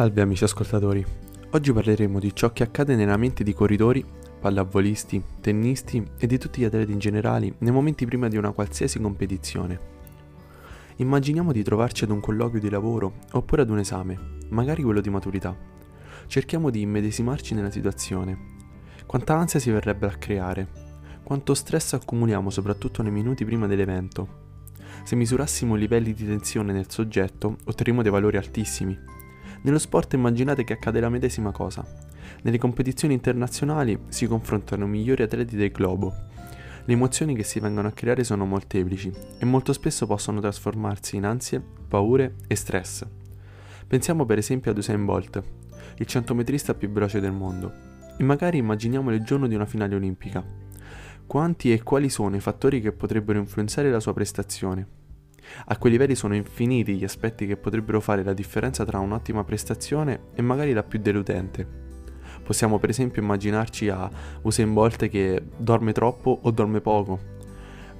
Salve amici ascoltatori, oggi parleremo di ciò che accade nella mente di corridori, pallavolisti, tennisti e di tutti gli atleti in generale nei momenti prima di una qualsiasi competizione. Immaginiamo di trovarci ad un colloquio di lavoro oppure ad un esame, magari quello di maturità. Cerchiamo di immedesimarci nella situazione. Quanta ansia si verrebbe a creare? Quanto stress accumuliamo soprattutto nei minuti prima dell'evento? Se misurassimo i livelli di tensione nel soggetto, otterremo dei valori altissimi nello sport immaginate che accade la medesima cosa. Nelle competizioni internazionali si confrontano i migliori atleti del globo. Le emozioni che si vengono a creare sono molteplici e molto spesso possono trasformarsi in ansie, paure e stress. Pensiamo per esempio ad Usain Bolt, il centometrista più veloce del mondo, e magari immaginiamo il giorno di una finale olimpica. Quanti e quali sono i fattori che potrebbero influenzare la sua prestazione? A quei livelli sono infiniti gli aspetti che potrebbero fare la differenza tra un'ottima prestazione e magari la più deludente. Possiamo per esempio immaginarci a Usain Bolt che dorme troppo o dorme poco,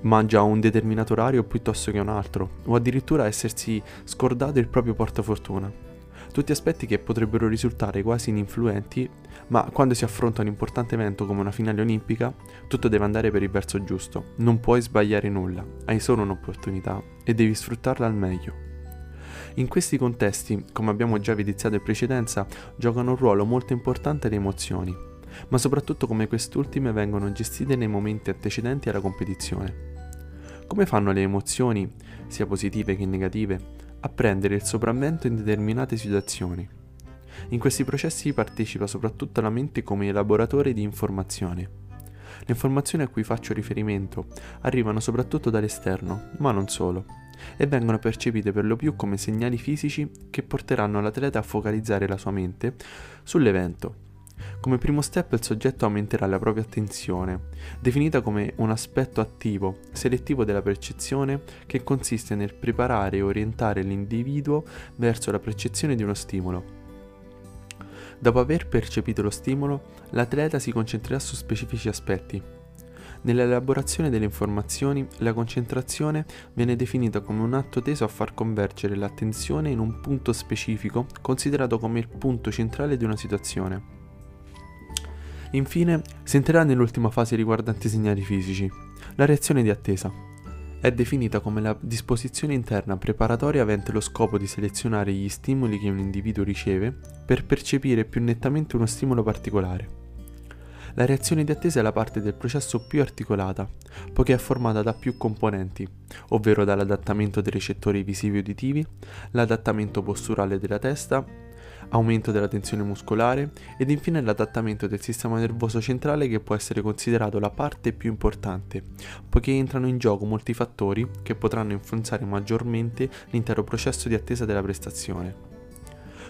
mangia un determinato orario piuttosto che un altro, o addirittura essersi scordato il proprio portafortuna. Tutti aspetti che potrebbero risultare quasi ininfluenti, ma quando si affronta un importante evento come una finale olimpica, tutto deve andare per il verso giusto. Non puoi sbagliare nulla, hai solo un'opportunità e devi sfruttarla al meglio. In questi contesti, come abbiamo già evidenziato in precedenza, giocano un ruolo molto importante le emozioni, ma soprattutto come quest'ultime vengono gestite nei momenti antecedenti alla competizione. Come fanno le emozioni, sia positive che negative, a prendere il sopravvento in determinate situazioni. In questi processi partecipa soprattutto la mente come elaboratore di informazioni. Le informazioni a cui faccio riferimento arrivano soprattutto dall'esterno, ma non solo, e vengono percepite per lo più come segnali fisici che porteranno l'atleta a focalizzare la sua mente sull'evento come primo step il soggetto aumenterà la propria attenzione, definita come un aspetto attivo, selettivo della percezione che consiste nel preparare e orientare l'individuo verso la percezione di uno stimolo. Dopo aver percepito lo stimolo, l'atleta si concentrerà su specifici aspetti. Nell'elaborazione delle informazioni, la concentrazione viene definita come un atto teso a far convergere l'attenzione in un punto specifico, considerato come il punto centrale di una situazione. Infine, si entrerà nell'ultima fase riguardante i segnali fisici, la reazione di attesa. È definita come la disposizione interna preparatoria avente lo scopo di selezionare gli stimoli che un individuo riceve per percepire più nettamente uno stimolo particolare. La reazione di attesa è la parte del processo più articolata, poiché è formata da più componenti, ovvero dall'adattamento dei recettori visivi uditivi, l'adattamento posturale della testa, aumento della tensione muscolare ed infine l'adattamento del sistema nervoso centrale che può essere considerato la parte più importante, poiché entrano in gioco molti fattori che potranno influenzare maggiormente l'intero processo di attesa della prestazione.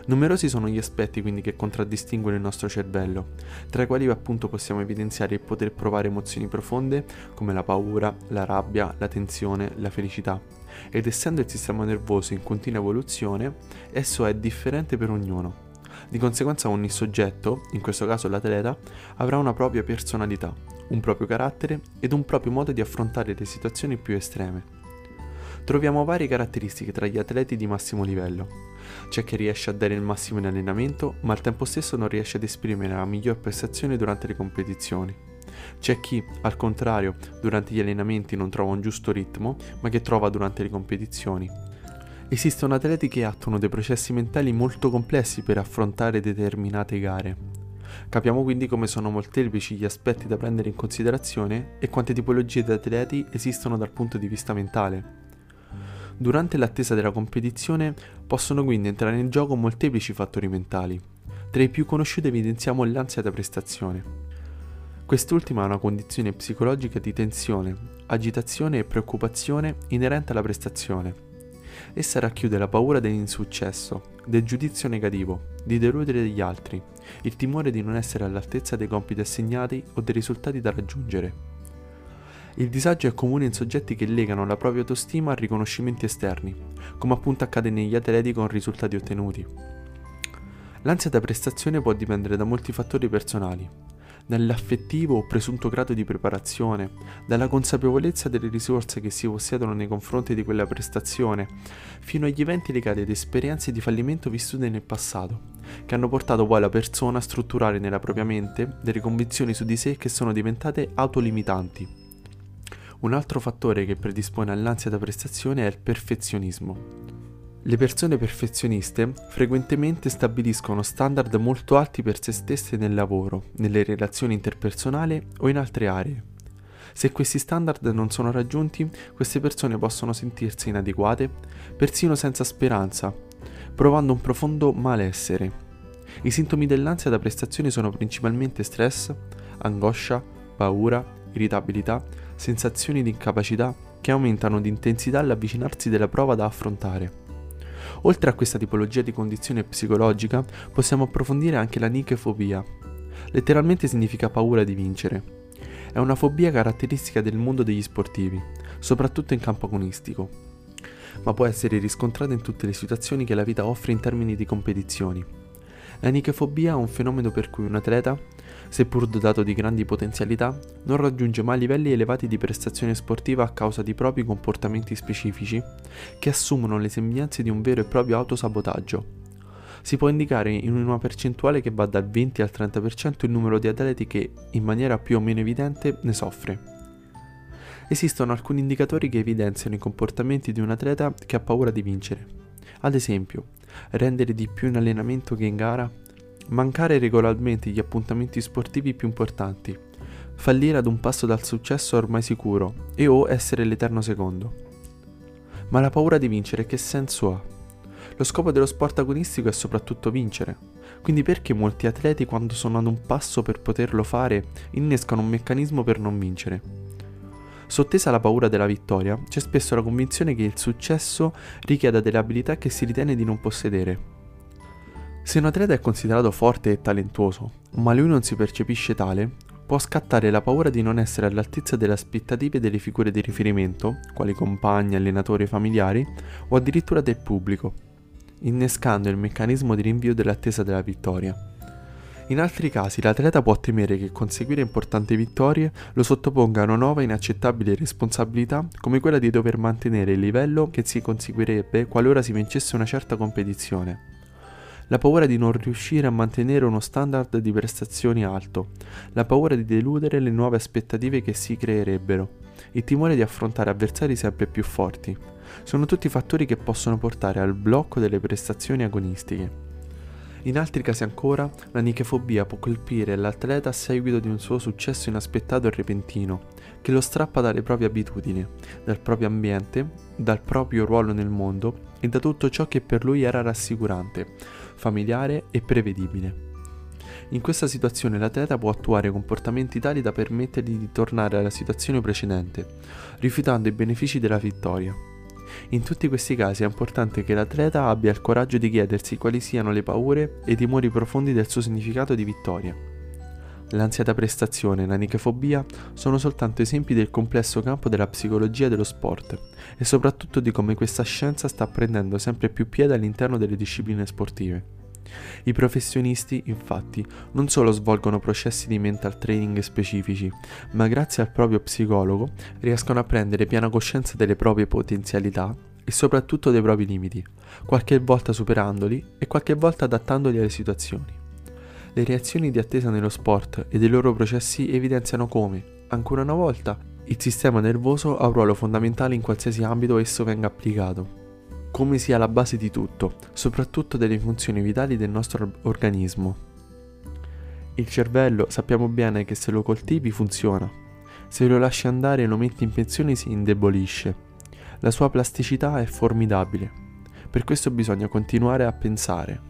Numerosi sono gli aspetti quindi che contraddistinguono il nostro cervello, tra i quali appunto possiamo evidenziare il poter provare emozioni profonde come la paura, la rabbia, la tensione, la felicità. Ed essendo il sistema nervoso in continua evoluzione, esso è differente per ognuno. Di conseguenza ogni soggetto, in questo caso l'atleta, avrà una propria personalità, un proprio carattere ed un proprio modo di affrontare le situazioni più estreme. Troviamo varie caratteristiche tra gli atleti di massimo livello. C'è chi riesce a dare il massimo in allenamento, ma al tempo stesso non riesce ad esprimere la miglior prestazione durante le competizioni. C'è chi, al contrario, durante gli allenamenti non trova un giusto ritmo, ma che trova durante le competizioni. Esistono atleti che attuano dei processi mentali molto complessi per affrontare determinate gare. Capiamo quindi come sono molteplici gli aspetti da prendere in considerazione e quante tipologie di atleti esistono dal punto di vista mentale. Durante l'attesa della competizione possono quindi entrare in gioco molteplici fattori mentali. Tra i più conosciuti evidenziamo l'ansia da prestazione. Quest'ultima è una condizione psicologica di tensione, agitazione e preoccupazione inerente alla prestazione. Essa racchiude la paura dell'insuccesso, del giudizio negativo, di deludere gli altri, il timore di non essere all'altezza dei compiti assegnati o dei risultati da raggiungere. Il disagio è comune in soggetti che legano la propria autostima a riconoscimenti esterni, come appunto accade negli atleti con risultati ottenuti. L'ansia da prestazione può dipendere da molti fattori personali. Dall'affettivo o presunto grado di preparazione, dalla consapevolezza delle risorse che si possiedono nei confronti di quella prestazione, fino agli eventi legati ad esperienze di fallimento vissute nel passato, che hanno portato poi la persona a strutturare nella propria mente delle convinzioni su di sé che sono diventate autolimitanti. Un altro fattore che predispone all'ansia da prestazione è il perfezionismo. Le persone perfezioniste frequentemente stabiliscono standard molto alti per se stesse nel lavoro, nelle relazioni interpersonali o in altre aree. Se questi standard non sono raggiunti, queste persone possono sentirsi inadeguate, persino senza speranza, provando un profondo malessere. I sintomi dell'ansia da prestazione sono principalmente stress, angoscia, paura, irritabilità, sensazioni di incapacità che aumentano di intensità all'avvicinarsi della prova da affrontare. Oltre a questa tipologia di condizione psicologica, possiamo approfondire anche la nichefobia. Letteralmente significa paura di vincere. È una fobia caratteristica del mondo degli sportivi, soprattutto in campo agonistico, ma può essere riscontrata in tutte le situazioni che la vita offre in termini di competizioni. La nichefobia è un fenomeno per cui un atleta seppur dotato di grandi potenzialità, non raggiunge mai livelli elevati di prestazione sportiva a causa di propri comportamenti specifici che assumono le sembianze di un vero e proprio autosabotaggio. Si può indicare in una percentuale che va dal 20 al 30% il numero di atleti che, in maniera più o meno evidente, ne soffre. Esistono alcuni indicatori che evidenziano i comportamenti di un atleta che ha paura di vincere. Ad esempio, rendere di più in allenamento che in gara, mancare regolarmente gli appuntamenti sportivi più importanti, fallire ad un passo dal successo ormai sicuro e o essere l'eterno secondo. Ma la paura di vincere che senso ha? Lo scopo dello sport agonistico è soprattutto vincere, quindi perché molti atleti quando sono ad un passo per poterlo fare innescano un meccanismo per non vincere? Sottesa la paura della vittoria, c'è spesso la convinzione che il successo richieda delle abilità che si ritiene di non possedere, se un atleta è considerato forte e talentuoso, ma lui non si percepisce tale, può scattare la paura di non essere all'altezza delle aspettative delle figure di riferimento, quali compagni, allenatori, familiari, o addirittura del pubblico, innescando il meccanismo di rinvio dell'attesa della vittoria. In altri casi l'atleta può temere che conseguire importanti vittorie lo sottoponga a una nuova inaccettabile responsabilità come quella di dover mantenere il livello che si conseguirebbe qualora si vincesse una certa competizione la paura di non riuscire a mantenere uno standard di prestazioni alto, la paura di deludere le nuove aspettative che si creerebbero, il timore di affrontare avversari sempre più forti. Sono tutti fattori che possono portare al blocco delle prestazioni agonistiche. In altri casi ancora, la nichefobia può colpire l'atleta a seguito di un suo successo inaspettato e repentino, che lo strappa dalle proprie abitudini, dal proprio ambiente, dal proprio ruolo nel mondo e da tutto ciò che per lui era rassicurante, familiare e prevedibile. In questa situazione l'atleta può attuare comportamenti tali da permettergli di tornare alla situazione precedente, rifiutando i benefici della vittoria. In tutti questi casi è importante che l'atleta abbia il coraggio di chiedersi quali siano le paure e i timori profondi del suo significato di vittoria. L'ansia da prestazione e la nichefobia sono soltanto esempi del complesso campo della psicologia dello sport e soprattutto di come questa scienza sta prendendo sempre più piede all'interno delle discipline sportive. I professionisti, infatti, non solo svolgono processi di mental training specifici, ma grazie al proprio psicologo riescono a prendere piena coscienza delle proprie potenzialità e soprattutto dei propri limiti, qualche volta superandoli e qualche volta adattandoli alle situazioni. Le reazioni di attesa nello sport e dei loro processi evidenziano come, ancora una volta, il sistema nervoso ha un ruolo fondamentale in qualsiasi ambito esso venga applicato. Come sia la base di tutto, soprattutto delle funzioni vitali del nostro organismo. Il cervello sappiamo bene che se lo coltivi funziona, se lo lasci andare e lo metti in pensione si indebolisce. La sua plasticità è formidabile, per questo bisogna continuare a pensare.